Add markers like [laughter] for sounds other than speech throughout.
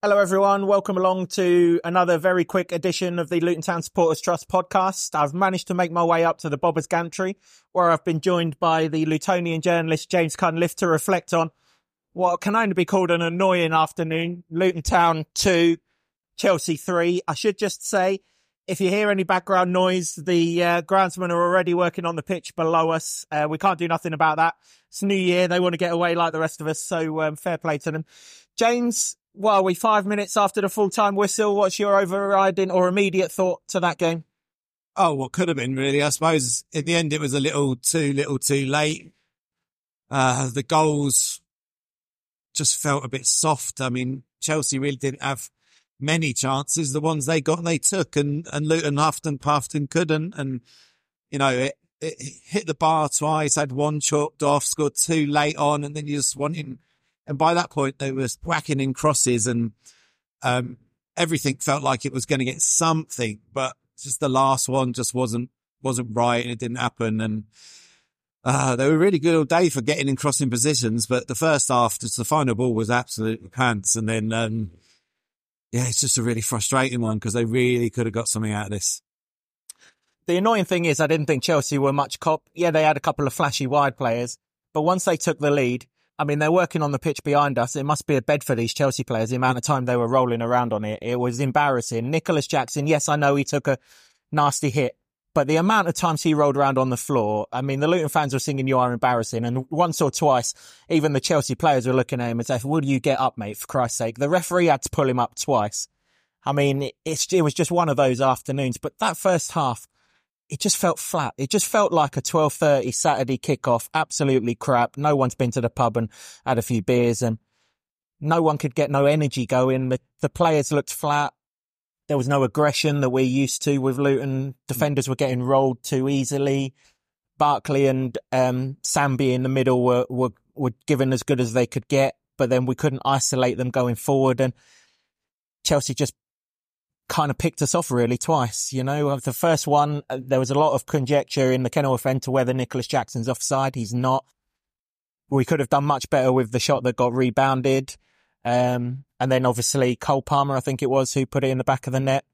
Hello, everyone. Welcome along to another very quick edition of the Luton Town Supporters Trust podcast. I've managed to make my way up to the Bobbers Gantry, where I've been joined by the Lutonian journalist James Cunliffe to reflect on what can only be called an annoying afternoon. Luton Town 2, Chelsea 3. I should just say, if you hear any background noise, the uh, groundsmen are already working on the pitch below us. Uh, we can't do nothing about that. It's New Year. They want to get away like the rest of us. So um, fair play to them. James, well, we five minutes after the full time whistle. What's your overriding or immediate thought to that game? Oh, what could have been really. I suppose in the end it was a little too little too late. Uh, the goals just felt a bit soft. I mean, Chelsea really didn't have many chances. The ones they got, they took, and and Luton huffed and puffed and couldn't. And you know, it, it hit the bar twice, had one chalked off, scored two late on, and then you just wanting and by that point, they were whacking in crosses and, um, everything felt like it was going to get something, but just the last one just wasn't, wasn't right and it didn't happen. And, uh, they were really good all day for getting in crossing positions, but the first half, just the final ball was absolutely pants. And then, um, yeah, it's just a really frustrating one because they really could have got something out of this. The annoying thing is, I didn't think Chelsea were much cop. Yeah, they had a couple of flashy wide players, but once they took the lead, I mean, they're working on the pitch behind us. It must be a bed for these Chelsea players, the amount of time they were rolling around on it. It was embarrassing. Nicolas Jackson, yes, I know he took a nasty hit, but the amount of times he rolled around on the floor, I mean, the Luton fans were singing, you are embarrassing. And once or twice, even the Chelsea players were looking at him and saying, will you get up, mate, for Christ's sake? The referee had to pull him up twice. I mean, it's, it was just one of those afternoons, but that first half, it just felt flat. It just felt like a 12.30 Saturday kickoff. Absolutely crap. No one's been to the pub and had a few beers and no one could get no energy going. The, the players looked flat. There was no aggression that we're used to with Luton. Defenders were getting rolled too easily. Barkley and um, Sambi in the middle were, were, were given as good as they could get, but then we couldn't isolate them going forward. And Chelsea just kind of picked us off really twice. You know, the first one, uh, there was a lot of conjecture in the Kenilworth end to whether Nicolas Jackson's offside. He's not. We could have done much better with the shot that got rebounded. Um, and then obviously Cole Palmer, I think it was, who put it in the back of the net.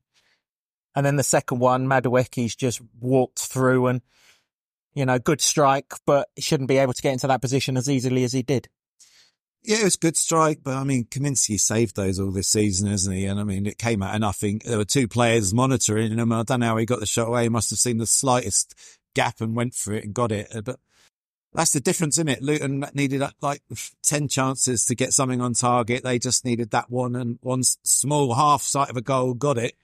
And then the second one, Madueke's just walked through and, you know, good strike, but shouldn't be able to get into that position as easily as he did. Yeah, it was a good strike, but I mean, Kaminski saved those all this season, hasn't he? And I mean, it came out of nothing. There were two players monitoring him. I don't know how he got the shot away. He must have seen the slightest gap and went for it and got it. But that's the difference in it. Luton needed like [sighs] 10 chances to get something on target. They just needed that one and one small half sight of a goal, got it.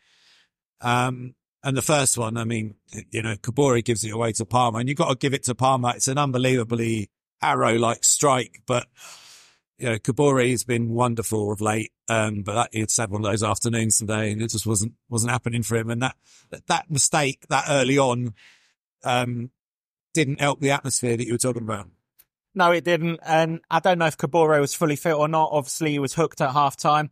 Um, and the first one, I mean, you know, Kabore gives it away to Palmer and you've got to give it to Palmer. It's an unbelievably arrow like strike, but you know, Kabore has been wonderful of late. Um, but that, it's had one of those afternoons today and it just wasn't, wasn't happening for him. And that, that mistake that early on, um, didn't help the atmosphere that you were talking about. No, it didn't. And I don't know if Kabore was fully fit or not. Obviously, he was hooked at half time.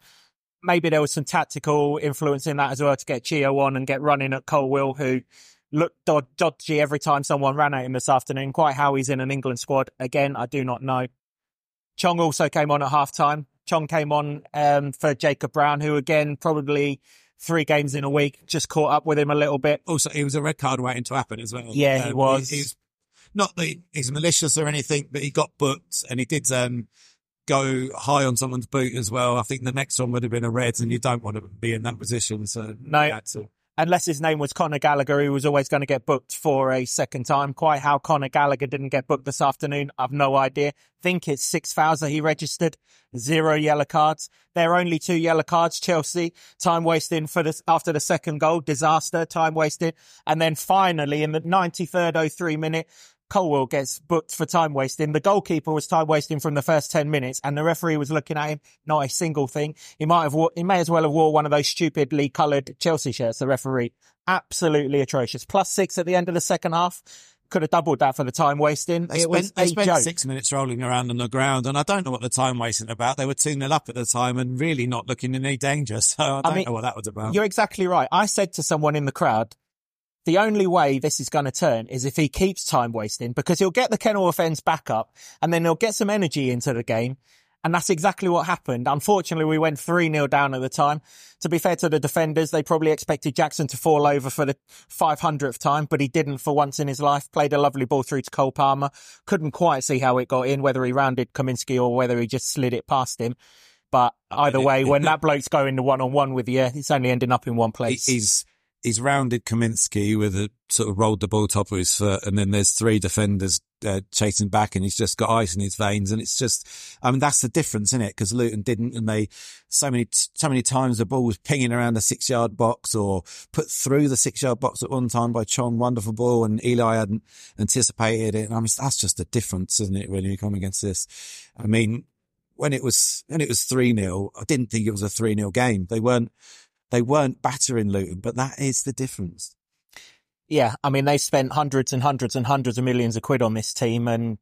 Maybe there was some tactical influence in that as well to get Chio on and get running at Colwill, who looked dodgy every time someone ran at him this afternoon. Quite how he's in an England squad. Again, I do not know. Chong also came on at half time. Chong came on um, for Jacob Brown, who again probably three games in a week just caught up with him a little bit. Also, he was a red card waiting to happen as well. Yeah, um, he was. He, he's not that he's malicious or anything, but he got booked and he did um, go high on someone's boot as well. I think the next one would have been a red, and you don't want to be in that position. So no, unless his name was Conor Gallagher, who was always going to get booked for a second time. Quite how Conor Gallagher didn't get booked this afternoon, I've no idea. Think it's six fouls that he registered, zero yellow cards. There are only two yellow cards. Chelsea time wasting for this after the second goal, disaster, time wasted, and then finally in the 93rd 03 minute, Colwill gets booked for time wasting. The goalkeeper was time wasting from the first 10 minutes and the referee was looking at him, not a single thing. He might have, he may as well have wore one of those stupidly coloured Chelsea shirts, the referee. Absolutely atrocious. Plus six at the end of the second half. Could have doubled that for the time wasting. They it spent, they spent joke. six minutes rolling around on the ground and I don't know what the time wasting about. They were 2 0 up at the time and really not looking in any danger. [laughs] So I don't I mean, know what that was about. You're exactly right. I said to someone in the crowd, the only way this is going to turn is if he keeps time wasting because he'll get the Kenilworth offence back up and then he'll get some energy into the game. And that's exactly what happened. Unfortunately, we went 3 0 down at the time. To be fair to the defenders, they probably expected Jackson to fall over for the 500th time, but he didn't for once in his life. Played a lovely ball through to Cole Palmer. Couldn't quite see how it got in, whether he rounded Kaminski or whether he just slid it past him. But either way, when [laughs] that bloke's going to one on one with you, it's only ending up in one place. He's he's rounded Kaminski with a sort of rolled the ball top of his foot, and then there's three defenders uh, chasing back, and he's just got ice in his veins, and it's just, I mean, that's the difference, isn't it? Because Luton didn't, and they so many so many times the ball was pinging around the six yard box or put through the six yard box at one time by Chong, wonderful ball, and Eli hadn't anticipated it. And I mean, that's just a difference, isn't it? Really, you come against this. I mean, when it was when it was three 0 I didn't think it was a three 0 game. They weren't they weren't battering Luton, but that is the difference. Yeah, I mean they spent hundreds and hundreds and hundreds of millions of quid on this team, and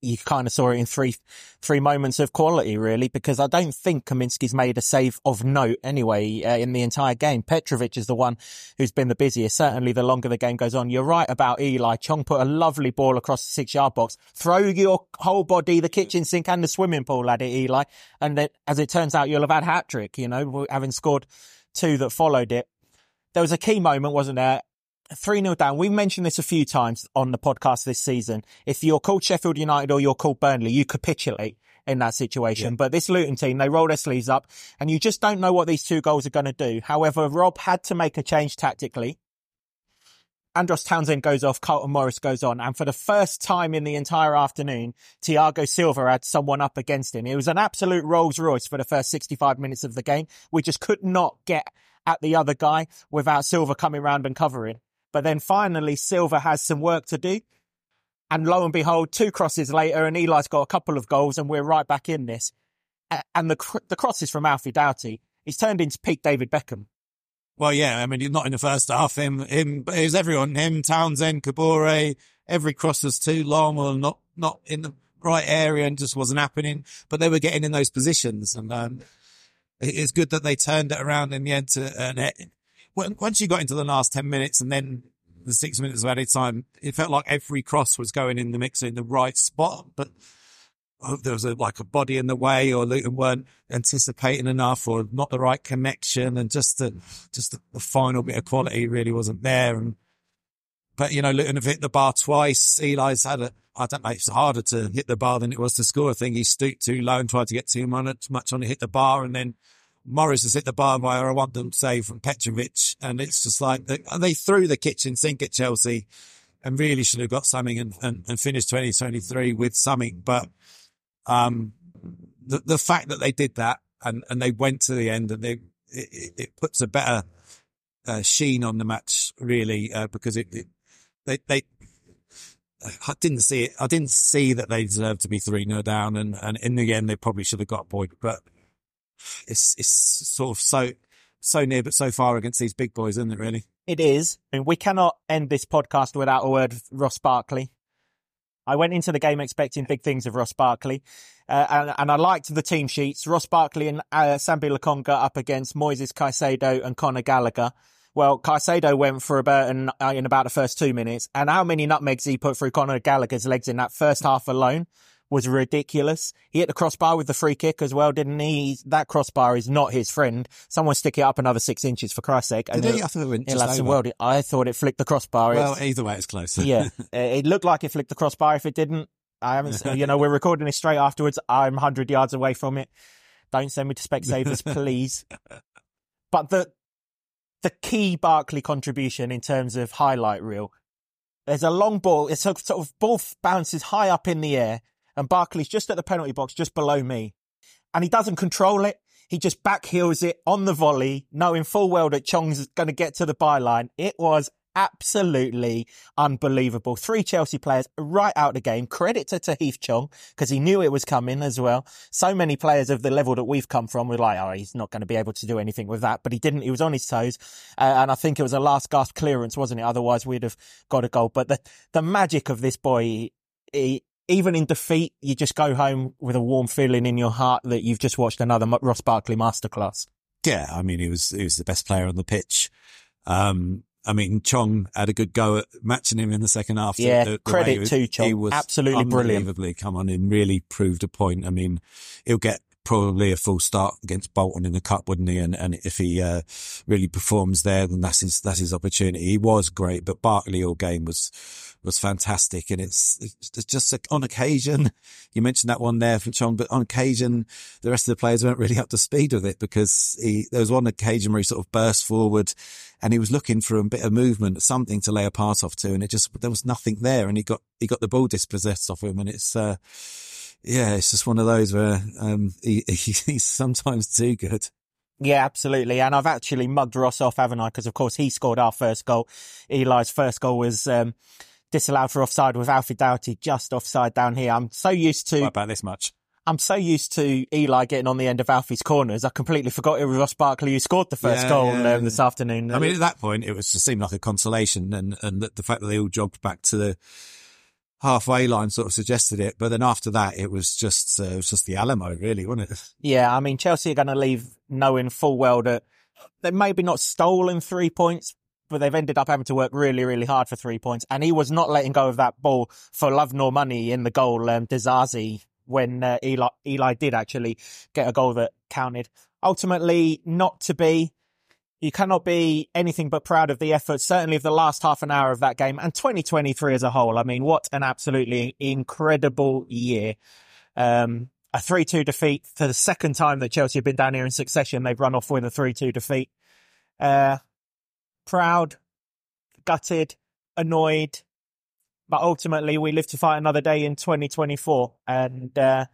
you kind of saw it in three three moments of quality, really. Because I don't think Kaminski's made a save of note anyway uh, in the entire game. Petrovic is the one who's been the busiest. Certainly, the longer the game goes on. You're right about Eli Chong. Put a lovely ball across the six yard box. Throw your whole body, the kitchen sink and the swimming pool at it, Eli. And then, as it turns out, you'll have had hat trick. You know, having scored two that followed it. There was a key moment, wasn't there? 3 0 down. We've mentioned this a few times on the podcast this season. If you're called Sheffield United or you're called Burnley, you capitulate in that situation. Yeah. But this Luton team, they roll their sleeves up and you just don't know what these two goals are going to do. However, Rob had to make a change tactically. Andros Townsend goes off, Carlton Morris goes on. And for the first time in the entire afternoon, Thiago Silva had someone up against him. It was an absolute Rolls Royce for the first 65 minutes of the game. We just could not get at the other guy without Silva coming round and covering. But then finally, Silva has some work to do. And lo and behold, two crosses later, and Eli's got a couple of goals, and we're right back in this. And the the crosses from Alfie Doughty, he's turned into peak David Beckham. Well, yeah, I mean, not in the first half. Him, him, it was everyone. Him, Townsend, Kabore. Every cross was too long or not, not in the right area, and just wasn't happening. But they were getting in those positions, and um, it's good that they turned it around in the end. To and it, once you got into the last 10 minutes and then the six minutes of added time, it felt like every cross was going in the mixer in the right spot, but Uh, there was a, like a body in the way or Luton weren't anticipating enough or not the right connection. And just the, just the, the final bit of quality really wasn't there. And, but you know, Luton have hit the bar twice. Eli's had a, I don't know, it's harder to hit the bar than it was to score. I think he stooped too low and tried to get too much on it, hit the bar and then Morris has hit the bar by I want them save from Petrovic. And it's just like they, they threw the kitchen sink at Chelsea and really should have got something and, and, and finished 2023 with something. But, um, the, the fact that they did that and, and they went to the end and they, it, it puts a better, uh, sheen on the match really, uh, because it, it, they, they, I didn't see it. I didn't see that they deserved to be 3 0 down. And, and in the end, they probably should have got a point, but it's it's sort of so so near but so far against these big boys, isn't it? Really, it is. I And we cannot end this podcast without a word of Ross Barkley. I went into the game expecting big things of Ross Barkley, uh, and, and, I liked the team sheets. Ross Barkley and uh, Sambi Lokonga up against Moises Caicedo and Conor Gallagher. Well, Caicedo went for about in, uh, in about the first two minutes, and how many nutmegs he put through Conor Gallagher's legs in that first half alone was ridiculous. He hit the crossbar with the free kick as well, didn't he? That crossbar is not his friend. Someone stick it up another six inches for Christ's sake. Did he? I thought it went just over. World. I thought it flicked the crossbar. Well, it's, either way, it's closer. [laughs] yeah, it looked like it flicked the crossbar. If it didn't, I haven't. you know, we're recording this straight afterwards. I'm hundred yards away from it. Don't send me to Specsavers, [laughs] please. But the the key Barkley contribution in terms of highlight reel. There's a long ball. It's a sort of ball bounces high up in the air and Barkley's just at the penalty box, just below me. And he doesn't control it. He just backheels it on the volley, knowing full well that Chong's going to get to the byline. It was absolutely unbelievable. Three Chelsea players right out of the game. Credit to Tahith Chong because he knew it was coming as well. So many players of the level that we've come from were like, oh, he's not going to be able to do anything with that. But he didn't. He was on his toes. Uh, and I think it was a last gasp clearance, wasn't it? Otherwise we'd have got a goal. But the, the magic of this boy, he, even in defeat, you just go home with a warm feeling in your heart that you've just watched another Ross Barkley masterclass. Yeah, I mean, he was he was the best player on the pitch. Um, I mean, Chong had a good go at matching him in the second half. Yeah, the, the credit was, to Chong. He was Absolutely brilliant. unbelievably come on and really proved a point. I mean, he'll get probably a full start against Bolton in the cup, wouldn't he? And, and if he, uh, really performs there, then that's his, that's his opportunity. He was great, but Barkley all game was, was fantastic. And it's, it's just on occasion, you mentioned that one there from Chong, but on occasion, the rest of the players weren't really up to speed with it because he, there was one occasion where he sort of burst forward and he was looking for a bit of movement, something to lay a pass off to. And it just, there was nothing there. And he got, he got the ball dispossessed off him. And it's, uh, yeah, it's just one of those where um, he, [laughs] he's sometimes too good. Yeah, absolutely. And I've actually mugged Ross off, haven't I? Because of course he scored our first goal. Eli's first goal was um, disallowed for offside with Alfie Doughty just offside down here. I'm so used to. What about this much? I'm so used to Eli getting on the end of Alfie's corners. I completely forgot it was Ross Barkley who scored the first Yeah, goal yeah. um, this afternoon. I mean, at that point, it was just seemed like a consolation, and and the, the fact that they all jogged back to the halfway line sort of suggested it. But then after that, it was just uh, it was just the Alamo, really, wasn't it? Yeah, I mean, Chelsea are going to leave knowing full well that they've maybe not stolen three points, but they've ended up having to work really, really hard for three points. And he was not letting go of that ball for love nor money in the goal, um, Disasi, when uh, Eli, Eli did actually get a goal that counted. Ultimately, not to be. You cannot be anything but proud of the effort, certainly of the last half an hour of that game and 2023 as a whole. I mean, what an absolutely incredible year. Um, a 3-2 defeat for the second time that Chelsea have been down here in succession. They've run off with a 3-2 defeat. Uh, proud, gutted, annoyed, but ultimately we live to fight another day in 2024 and, uh,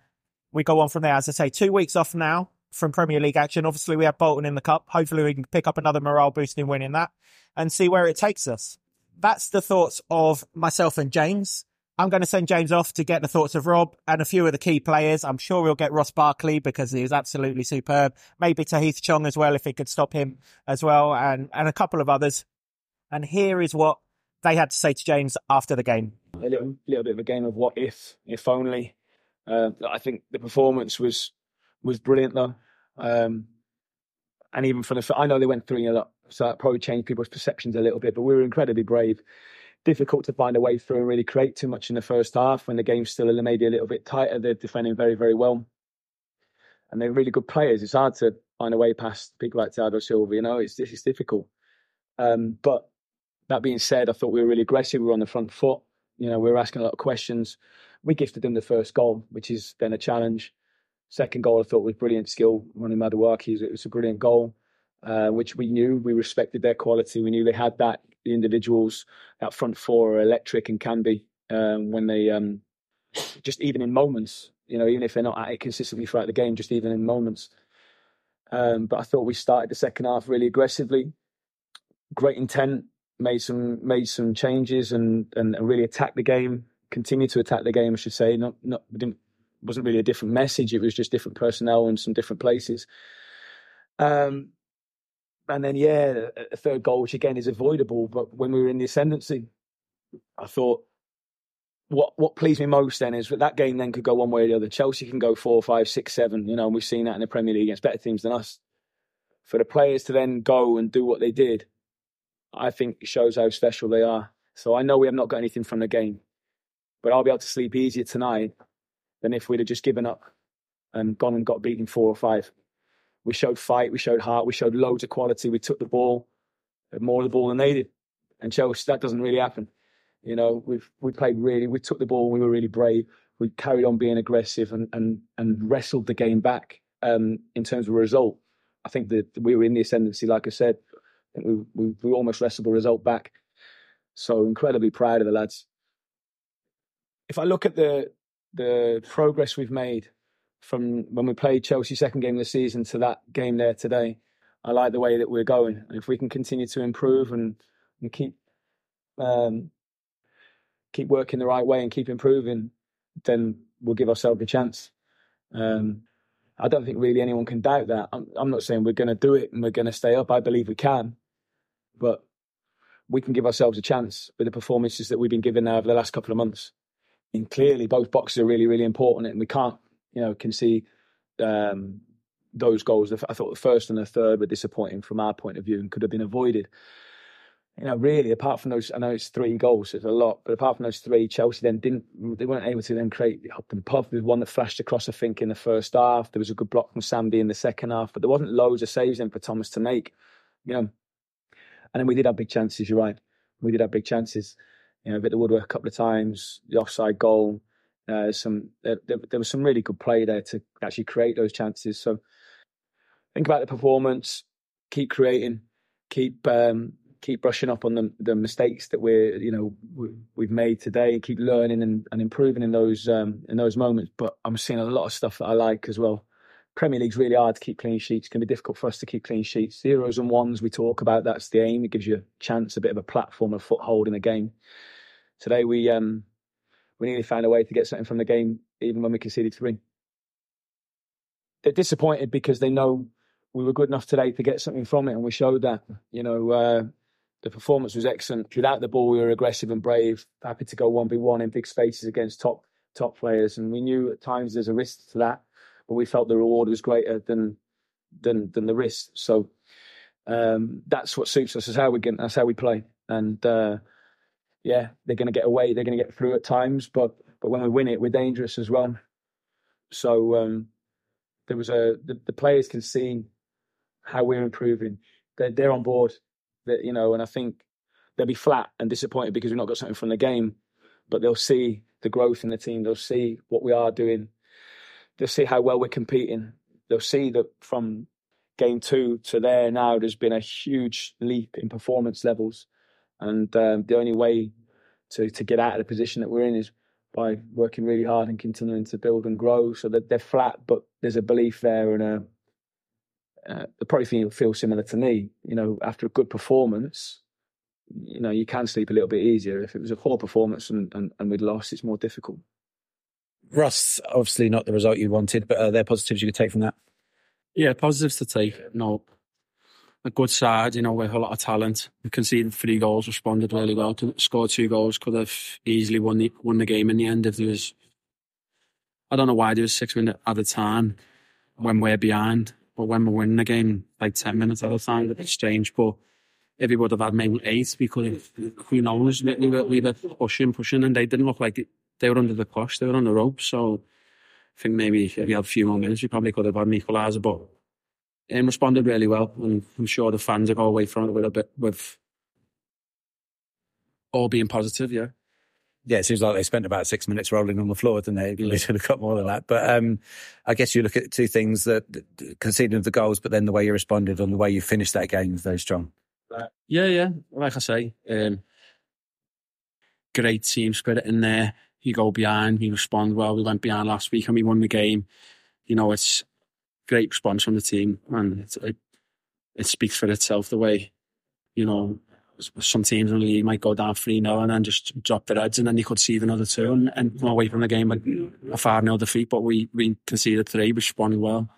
we go on from there. As I say, two weeks off now from Premier League action. Obviously we have Bolton in the cup. Hopefully we can pick up another morale win in that and see where it takes us. That's the thoughts of myself and James. I'm going to send James off to get the thoughts of Rob and a few of the key players. I'm sure we'll get Ross Barkley because he was absolutely superb. Maybe Tahith Chong as well if he could stop him as well, and and a couple of others. And here is what they had to say to James after the game. a little, little bit of a game of what if, if only. Uh, I think the performance was was brilliant though, um, and even for the I know they went three 0 up, so that probably changed people's perceptions a little bit. But we were incredibly brave. Difficult to find a way through and really create too much in the first half when the game's still maybe a little bit tighter. They're defending very very well, and they're really good players. It's hard to find a way past people like Thiago Silva. You know, it's it's difficult. Um, but that being said, I thought we were really aggressive. We were on the front foot. You know, we were asking a lot of questions. We gifted them the first goal, which is then a challenge. Second goal, I thought was brilliant skill. Noni Madueke, it was a brilliant goal, uh, which we knew. We respected their quality. We knew they had that. The individuals, that front four are electric and can be um, when they um, just even in moments, you know, even if they're not at it consistently throughout the game, just even in moments. Um, but I thought we started the second half really aggressively, great intent, made some made some changes and and really attacked the game. Continued to attack the game, I should say. Not not didn't wasn't really a different message. It was just different personnel and some different places. Um, and then yeah, a third goal, which again is avoidable. But when we were in the ascendancy, I thought what what pleased me most then is that that game then could go one way or the other. Chelsea can go four, five, six, seven. You know, and we've seen that in the Premier League against better teams than us. For the players to then go and do what they did, I think shows how special they are. So I know we have not got anything from the game, but I'll be able to sleep easier tonight than if we'd have just given up and gone and got beaten four or five. We showed fight, we showed heart, we showed loads of quality. We took the ball, more of the ball than they did. And Chelsea, that doesn't really happen. You know, we've we played really, we took the ball, we were really brave. We carried on being aggressive and and and wrestled the game back um, in terms of result. I think that we were in the ascendancy, like I said. I think we, we, we almost wrestled the result back. So incredibly proud of the lads. If I look at the the progress we've made from when we played Chelsea second game of the season to that game there today, I like the way that we're going. And if we can continue to improve and, and keep um, keep working the right way and keep improving, then we'll give ourselves a chance. Um, I don't think really anyone can doubt that. I'm, I'm not saying we're going to do it and we're going to stay up. I believe we can, but we can give ourselves a chance with the performances that we've been given now over the last couple of months. And clearly, both boxes are really, really important, and we can't, you know, concede um, those goals. I thought the first and the third were disappointing from our point of view and could have been avoided. you know, really, apart from those, I know it's three goals, it's a lot, but apart from those three, Chelsea then didn't, they weren't able to then create the Upton puff. There was one that flashed across, I think, in the first half. There was a good block from Sambi in the second half, but there wasn't loads of saves in for Thomas to make, you know. And then we did have big chances, you're right. We did have big chances. You know, the woodwork a couple of times, the offside goal. Uh, some there, there was some really good play there to actually create those chances. So think about the performance, keep creating, keep um, keep brushing up on the, the mistakes that we're you know we, have made today, and keep learning and, and improving in those um, in those moments. But I'm seeing a lot of stuff that I like as well. Premier League's really hard to keep clean sheets. It can be difficult for us to keep clean sheets. Zeros and ones we talk about. That's the aim. It gives you a chance, a bit of a platform, a foothold in the game. Today we um, we nearly found a way to get something from the game, even when we conceded three. They're disappointed because they know we were good enough today to get something from it, and we showed that. You know, uh, the performance was excellent. Without the ball, we were aggressive and brave, happy to go one v one in big spaces against top top players, and we knew at times there's a risk to that, but we felt the reward was greater than than than the risk. So um, that's what suits us. That's how we get. That's how we play, and. Uh, yeah, they're going to get away. They're going to get through at times, but but when we win it, we're dangerous as well. So um, there was a the, the, players can see how we're improving. They're they're on board. That you know, and I think they'll be flat and disappointed because we've not got something from the game, but they'll see the growth in the team. They'll see what we are doing. They'll see how well we're competing. They'll see that from game two to there now, there's been a huge leap in performance levels and um, the only way to, to get out of the position that we're in is by working really hard and continuing to build and grow. So that they're flat, but there's a belief there and a, uh, they probably feel, feel similar to me. You know, after a good performance, you know, you can sleep a little bit easier. If it was a poor performance and, and, and we'd lost, it's more difficult. Russ, obviously not the result you wanted, but are there positives you could take from that? Yeah, positives to take. No, a good side, you know, with a lot of talent. You We conceded three goals, responded really well, scored two goals, could have easily won the won the game in the end if there was. I don't know why there was six minutes at a time when we're behind, but when we're winning the game, like ten minutes at a time, it's strange. But if we would have had maybe eight, we could have. Who knows? We were, we were pushing, pushing, and they didn't look like they were under the push. They were on the rope. So I think maybe if we had a few more minutes, we probably could have had an equaliser, but and responded really well. And I'm sure the fans are going away from it with a bit with all being positive. Yeah. Yeah, it seems like they spent about six minutes rolling on the floor, didn't they? They should have got more than that. But um, I guess you look at two things: that conceding the goals, but then the way you responded and the way you finished that game is very strong. Yeah, yeah. Like I say, um, great team spirit in there. You go behind, you respond well. We went behind last week and we won the game. You know, it's great response from the team, and it, it, it speaks for itself. The way, you know, some teams in the league might go down 3 0 and then just drop their heads, and then you could see another two and, and come away from the game with a 5 0 defeat. But we, we conceded three, we responded well,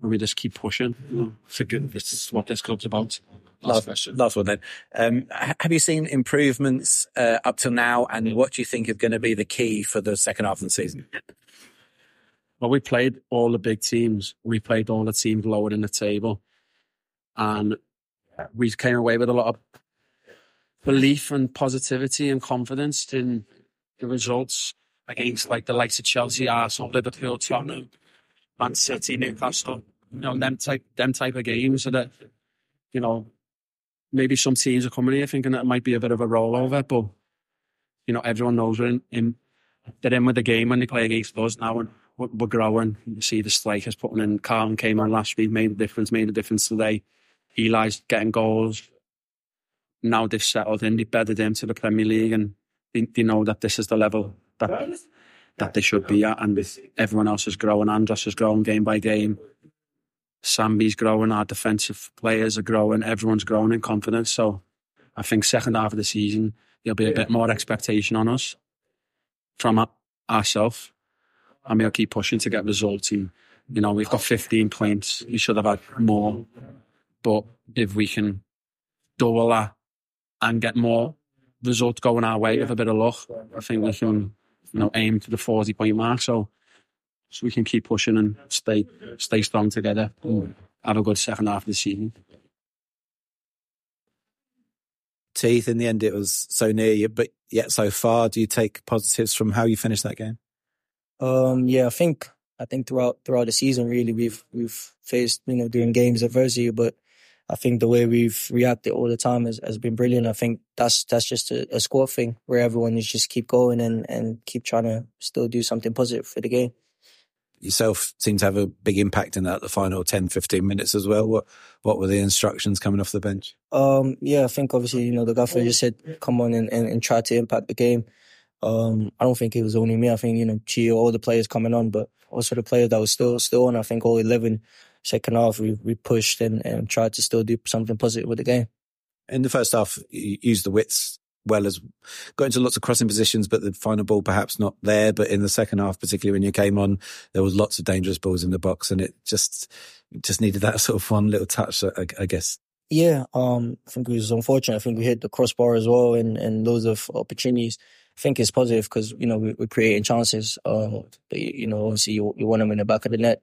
and we just keep pushing. You know, for good, this is what this club's about. Last, last, last one then. Um, have you seen improvements uh, up till now, and what do you think is going to be the key for the second half of the season? Well, we played all the big teams. We played all the teams lower in the table. And we came away with a lot of belief and positivity and confidence in the results against like the likes of Chelsea, Arsenal, Liverpool, Tottenham, Man City, Newcastle. You know, them type them type of games so that, you know, maybe some teams are coming here thinking that it might be a bit of a rollover, but you know, everyone knows we're in, in they're in with the game when they play against us now and we're growing. You see the strikers putting in. Carlton came on last week, made a difference, made a difference today. Eli's getting goals. Now they've settled in, they've bedded into the Premier League, and they, they know that this is the level that that they should be at. And everyone else is growing. Andros is growing game by game. Sambi's growing. Our defensive players are growing. Everyone's growing in confidence. So I think second half of the season there'll be a bit more expectation on us from ourselves and we'll keep pushing to get results. And, you know, we've got 15 points. We should have had more. But if we can double that and get more results going our way with a bit of luck, I think we can, you know, aim to the 40 point mark. So, so we can keep pushing and stay, stay strong together and have a good second half of the season. teeth. In the end, it was so near you, but yet so far. Do you take positives from how you finished that game? Um, yeah, I think I think throughout throughout the season, really, we've we've faced you know during games adversity, but I think the way we've reacted all the time has, has been brilliant. I think that's that's just a, a squad thing where everyone is just keep going and and keep trying to still do something positive for the game. Yourself seem to have a big impact in that the final 10, 15 minutes as well. What what were the instructions coming off the bench? Um, yeah, I think obviously you know the gaffer just said come on and, and, and try to impact the game. Um, I don't think it was only me. I think you know Chio, all the players coming on, but also the players that was still still on. I think all eleven second half, we, we pushed and, and tried to still do something positive with the game. In the first half, you used the widths well as got into lots of crossing positions, but the final ball perhaps not there. But in the second half, particularly when you came on, there was lots of dangerous balls in the box, and it just just needed that [laughs] sort of one little touch, I, I guess. Yeah, um, I think it was unfortunate. I think we hit the crossbar as well, and and loads of opportunities. I think it's positive because you know we, are creating chances. Um, but you know, obviously you, you want them in the back of the net.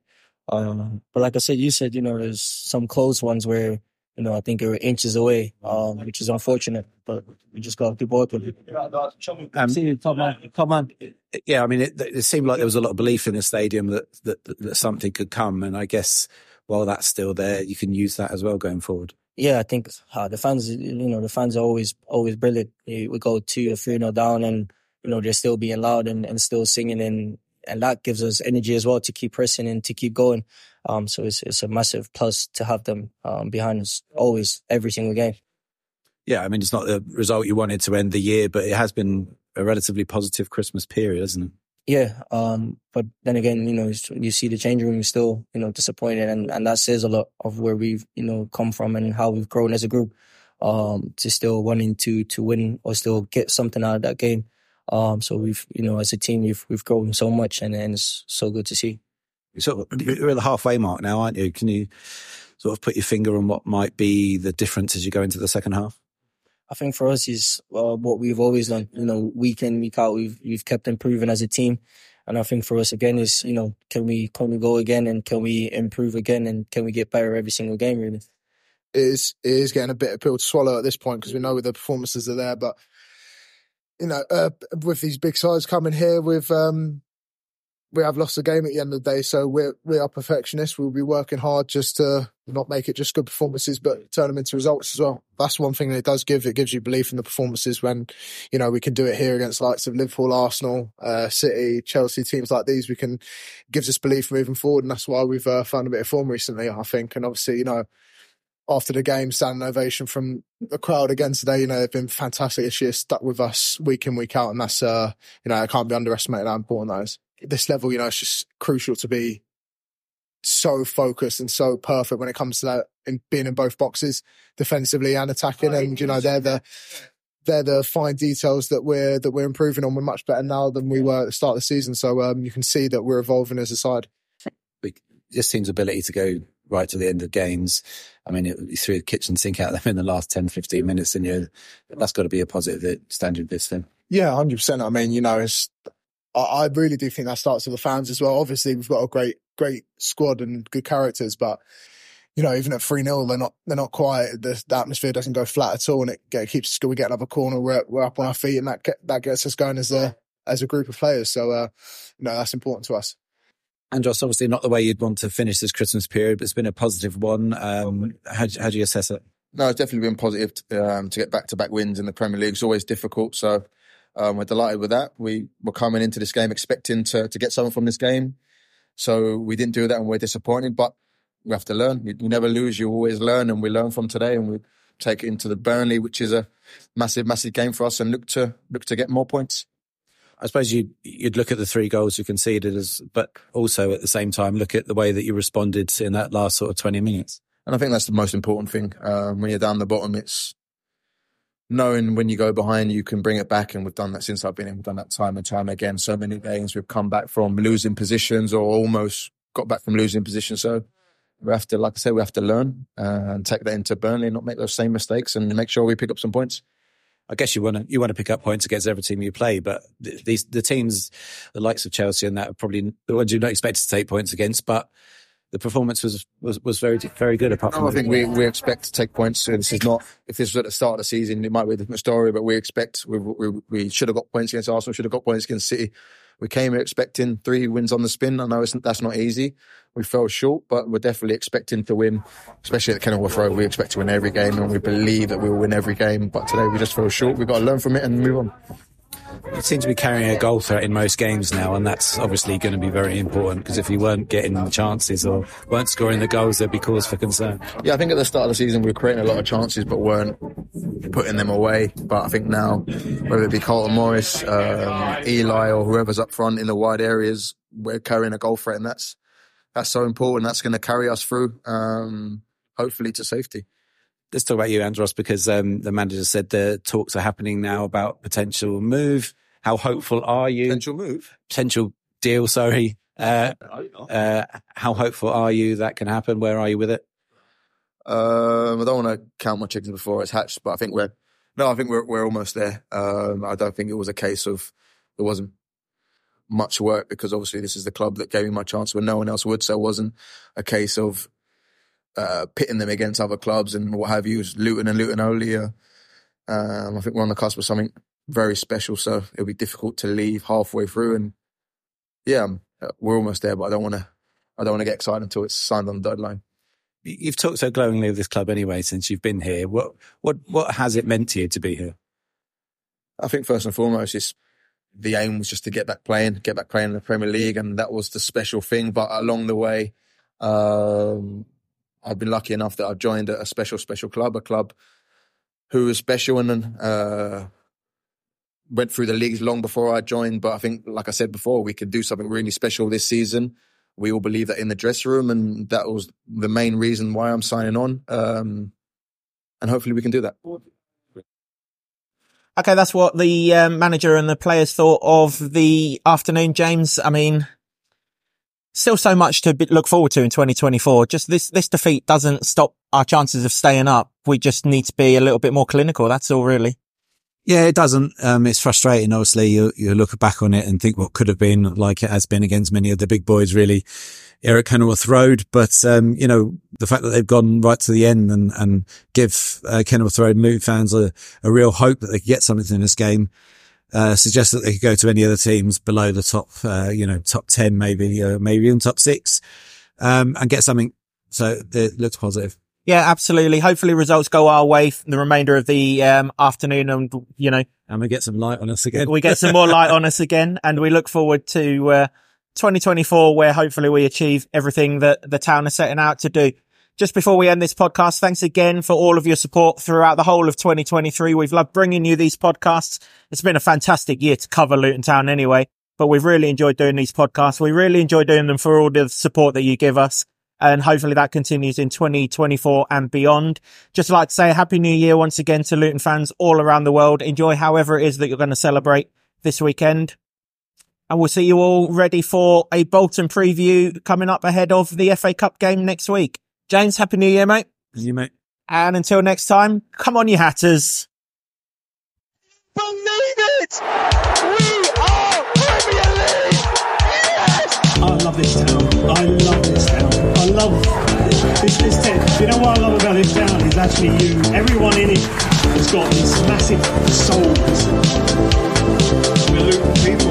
Um, but like I said, you said, you know, there's some close ones where, you know, I think they were inches away, um, which is unfortunate, but we just got to keep working. Um, come on, come on. Yeah, I mean, it, it, seemed like there was a lot of belief in the stadium that, that, that something could come. And I guess while that's still there, you can use that as well going forward. Yeah, I think uh, the fans, you know, the fans are always, always brilliant. We go two or three nil down and, you know, they're still being loud and, and still singing and and that gives us energy as well to keep pressing and to keep going. Um, so it's it's a massive plus to have them um, behind us always, every single game. Yeah, I mean it's not the result you wanted to end the year, but it has been a relatively positive Christmas period, hasn't it? Yeah, um, but then again, you know, you see the change room still, you know, disappointed, and, and that says a lot of where we've, you know, come from and how we've grown as a group. Um, to still wanting to to win or still get something out of that game. Um, so we've, you know, as a team, we've we've grown so much, and, and it's so good to see. So you're at the halfway mark now, aren't you? Can you sort of put your finger on what might be the difference as you go into the second half? I think for us is uh, what we've always done. You know, week in week out, we've we've kept improving as a team, and I think for us again is you know can we can we go again and can we improve again and can we get better every single game really. It is it is getting a bit of pill to swallow at this point because we know the performances are there, but you know, uh, with these big sides coming here, with um, we have lost the game at the end of the day. So we're we are perfectionists. We'll be working hard just to not make it just good performances, but turn them into results as well. That's one thing that it does give. It gives you belief in the performances when you know we can do it here against likes of Liverpool, Arsenal, uh, City, Chelsea, teams like these. We can gives us belief moving forward, and that's why we've uh, found a bit of form recently. I think, and obviously, you know after the game, standing ovation from the crowd again today. You know, they've been fantastic this year, stuck with us week in, week out. And that's, uh, you know, I can't be underestimated how important that is. At this level, you know, it's just crucial to be so focused and so perfect when it comes to that and being in both boxes, defensively and attacking. And, you know, they're the, they're the fine details that we're, that we're improving on. We're much better now than we were at the start of the season. So, um, you can see that we're evolving as a side. This team's ability to go right to the end of games. I mean, it, you threw the kitchen sink at them in the last 10, 15 minutes, and you that's got to be a positive standard this thing. Yeah, 100%. I mean, you know, it's, I, I really do think that starts with the fans as well. Obviously, we've got a great, great squad and good characters, but you know, even at 3 0, they're not, they're not quiet. The, the, atmosphere doesn't go flat at all. And it, it keeps, we get another corner, we're, we're up on our feet and that, that gets us going as a, as a group of players. So, uh, you know, that's important to us. Andros, obviously not the way you'd want to finish this Christmas period, but it's been a positive one. Um, how, how do you assess it? No, it's definitely been positive um, to get back to back wins in the Premier League. It's always difficult. So um, we're delighted with that. We were coming into this game expecting to, to get something from this game. So we didn't do that and we're disappointed, but we have to learn. You, you never lose, you always learn. And we learn from today and we take it into the Burnley, which is a massive, massive game for us and look to, look to get more points. I suppose you you'd look at the three goals you conceded as, but also at the same time look at the way that you responded in that last sort of twenty minutes. And I think that's the most important thing. Um, when you're down the bottom, it's knowing when you go behind, you can bring it back. And we've done that since I've been in. We've done that time and time again. So many games we've come back from losing positions or almost got back from losing positions. So we have to, like I said, we have to learn uh, and take that into Burnley, not make those same mistakes, and make sure we pick up some points. I guess you want to you want to pick up points against every team you play, but these the teams, the likes of Chelsea and that, are probably the ones you don't expect to take points against. But the performance was was, was very very good. Apart from No, I think we, we expect to take points. This is not if this was at the start of the season, it might be a different story. But we expect we we, we should have got points against Arsenal, should have got points against City. We came here expecting three wins on the spin. I know it's, that's not easy. We fell short, but we're definitely expecting to win, especially at Kenilworth Road. We expect to win every game, and we believe that we will win every game. But today we just fell short. We've got to learn from it and move on. You seem to be carrying a goal threat in most games now, and that's obviously going to be very important because if you weren't getting the chances or weren't scoring the goals, there'd be cause for concern. Yeah, I think at the start of the season we were creating a lot of chances, but weren't putting them away. But I think now, whether it be Carlton Morris, um, Eli, or whoever's up front in the wide areas, we're carrying a goal threat, and that's that's so important. That's going to carry us through, um, hopefully, to safety. Let's talk about you, Andros, because um, the manager said the talks are happening now about potential move. How hopeful are you? Potential move. Potential deal, sorry. Uh, uh, how hopeful are you that can happen? Where are you with it? Um, I don't want to count my chickens before it's hatched, but I think we're no, I think we're we're almost there. Um, I don't think it was a case of there wasn't much work because obviously this is the club that gave me my chance when no one else would. So it wasn't a case of uh, pitting them against other clubs and what have you. It was Luton and Luton only. Uh, um, I think we're on the cusp of something very special, so it'll be difficult to leave halfway through. And yeah, um, we're almost there, but I don't want to. I don't want to get excited until it's signed on the deadline. You've talked so glowingly of this club anyway since you've been here. What what what has it meant to you to be here? I think first and foremost, it's the aim was just to get back playing, get back playing in the Premier League, and that was the special thing. But along the way, um, I've been lucky enough that I've joined a special, special club, a club who was special and uh, went through the leagues long before I joined. But I think, like I said before, we could do something really special this season. We all believe that in the dressing room, and that was the main reason why I'm signing on. Um, and hopefully, we can do that. Okay, that's what the um, manager and the players thought of the afternoon, James. I mean, still so much to be- look forward to in 2024. Just this, this defeat doesn't stop our chances of staying up. We just need to be a little bit more clinical. That's all really. Yeah, it doesn't. Um, it's frustrating. Obviously, you, you look back on it and think what could have been like it has been against many of the big boys, really, Eric Kenilworth Road. But, um, you know, the fact that they've gone right to the end and, and give, uh, Kenilworth Road Luton fans a, a real hope that they could get something in this game, uh, suggests that they could go to any other teams below the top, uh, you know, top 10, maybe, uh, maybe even top six, um, and get something. So it looks positive. Yeah, absolutely. Hopefully results go our way the remainder of the um, afternoon and, you know, And we get some light on us again. we get some more light on us again and we look forward to uh, 2024 where hopefully we achieve everything that the town is setting out to do. Just before we end this podcast, thanks again for all of your support throughout the whole of 2023. We've loved bringing you these podcasts. It's been a fantastic year to cover Luton Town anyway, but we've really enjoyed doing these podcasts. We really enjoy doing them for all the support that you give us. And hopefully that continues in 2024 and beyond. Just like to say happy new year once again to Luton fans all around the world. Enjoy however it is that you're going to celebrate this weekend. And we'll see you all ready for a Bolton preview coming up ahead of the FA Cup game next week. James, happy new year, mate. You mate. And until next time, come on, you Hatters. Believe it! We are Premier League! Yes! I love this town. I love this town. I love this, this town. You know what I love about this town is actually you. Everyone in it has got these massive souls. We're Luton people.